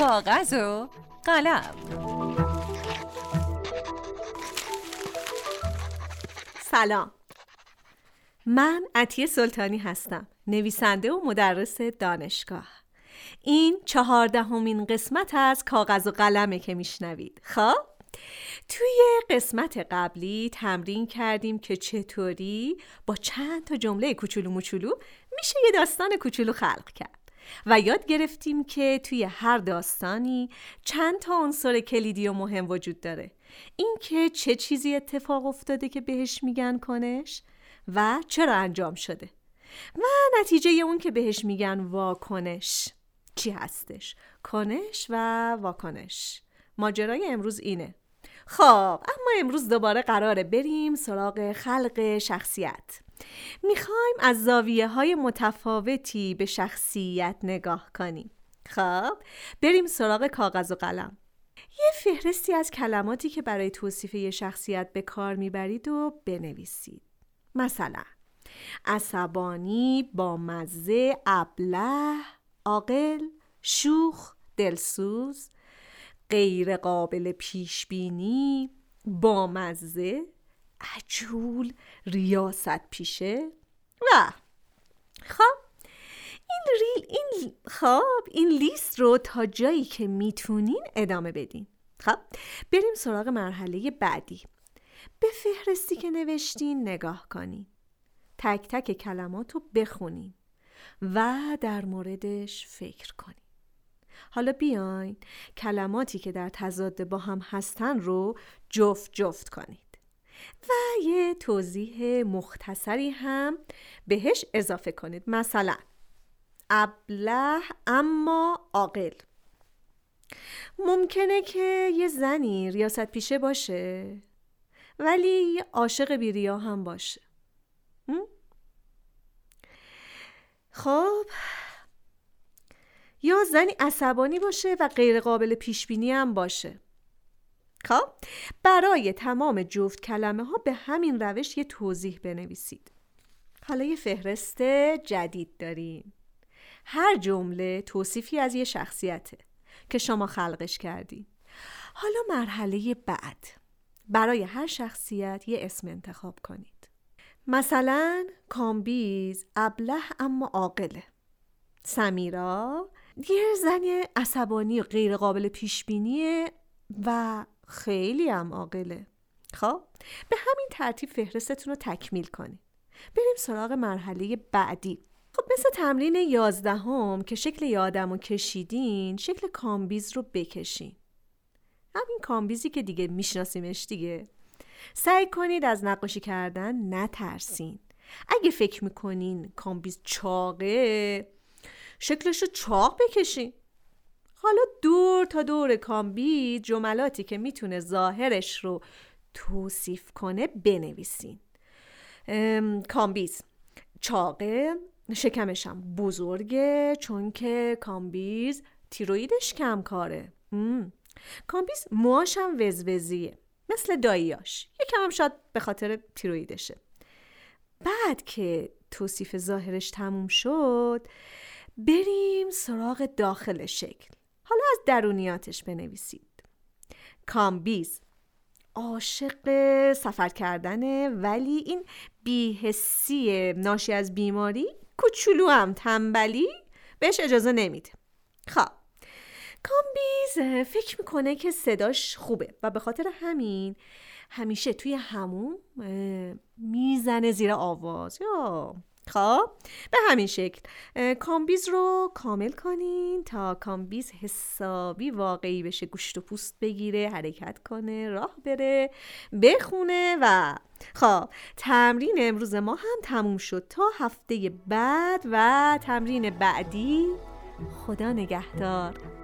کاغذ و قلم سلام. من عطیه سلطانی هستم نویسنده و مدرس دانشگاه. این چهاردهمین قسمت از کاغذ و قلمه که میشنوید. خب؟ توی قسمت قبلی تمرین کردیم که چطوری با چند تا جمله کوچولو موچولو میشه یه داستان کوچولو خلق کرد. و یاد گرفتیم که توی هر داستانی چند تا عنصر کلیدی و مهم وجود داره. اینکه چه چیزی اتفاق افتاده که بهش میگن کنش و چرا انجام شده و نتیجه اون که بهش میگن واکنش چی هستش. کنش و واکنش. ماجرای امروز اینه. خب اما امروز دوباره قراره بریم سراغ خلق شخصیت. می‌خوایم از زاویه های متفاوتی به شخصیت نگاه کنیم. خب بریم سراغ کاغذ و قلم. یه فهرستی از کلماتی که برای توصیف یه شخصیت به کار می‌برید و بنویسید. مثلا عصبانی، با مزه، ابله، عاقل، شوخ، دلسوز، غیر قابل پیش بینی، بامزه، عجول، ریاست پیشه و خب این ریل این خب این لیست رو تا جایی که می‌تونین ادامه بدین. خب بریم سراغ مرحله بعدی. به فهرستی که نوشتین نگاه کنین. تک تک کلمات رو بخونین و در موردش فکر کنین. حالا بیاین کلماتی که در تضاد با هم هستن رو جفت جفت کنید و یه توضیح مختصری هم بهش اضافه کنید. مثلا ابله اما عاقل. ممکنه که یه زنی ریاست پیشه باشه ولی یه عاشق بیریا هم باشه. خب یا زنی عصبانی باشه و قابل پیش بینی هم باشه. خب برای تمام جفت کلمه ها به همین روش یه توضیح بنویسید. حالا یه فهرست جدید داریم. هر جمله توصیفی از یه شخصیته که شما خلقش کردین حالا مرحله بعد. برای هر شخصیت یه اسم انتخاب کنید. مثلا کامبیز ابله اما عاقله. سمیرا یه زن عصبانی و غیر قابل پیش بینیه و خیلی هم عاقله. خب به همین ترتیب فهرستتون رو تکمیل کنید. بریم سراغ مرحله بعدی. خب مثل تمرین یازدهم که شکل یادم رو کشیدین شکل کامبیز رو بکشین. همین کامبیزی که دیگه میشناسیمش دیگه. سعی کنید از نقاشی کردن نترسین. اگه فکر می‌کنین کامبیز چاقه شکلش رو چاق بکشین. حالا دور تا دور کامبیز جملاتی که می‌تونه ظاهرش رو توصیف کنه بنویسین. کامبیز چاقه شکمشم بزرگه چون که کامبیز تیرویدش کم کاره کامبیز موهاشم وزوزیه مثل داییاش یکم هم شاید به خاطر تیرویدشه. بعد که توصیف ظاهرش تموم شد بریم سراغ داخل شکل. حالا از درونیاتش بنویسید. کامبیز عاشق سفر کردنه ولی این بی‌حسی ناشی از بیماری کوچولو هم تنبلی بهش اجازه نمیده. خب کامبیز فکر می‌کنه که صداش خوبه و به خاطر همین همیشه توی حموم می‌زنه زیر آواز. یا خب به همین شکل. کامبیز رو کامل کنین تا کامبیز حسابی واقعی بشه گوشت و پوست بگیره حرکت کنه راه بره بخونه و خب تمرین امروز ما هم تموم شد تا هفته بعد و تمرین بعدی. خدا نگهدار.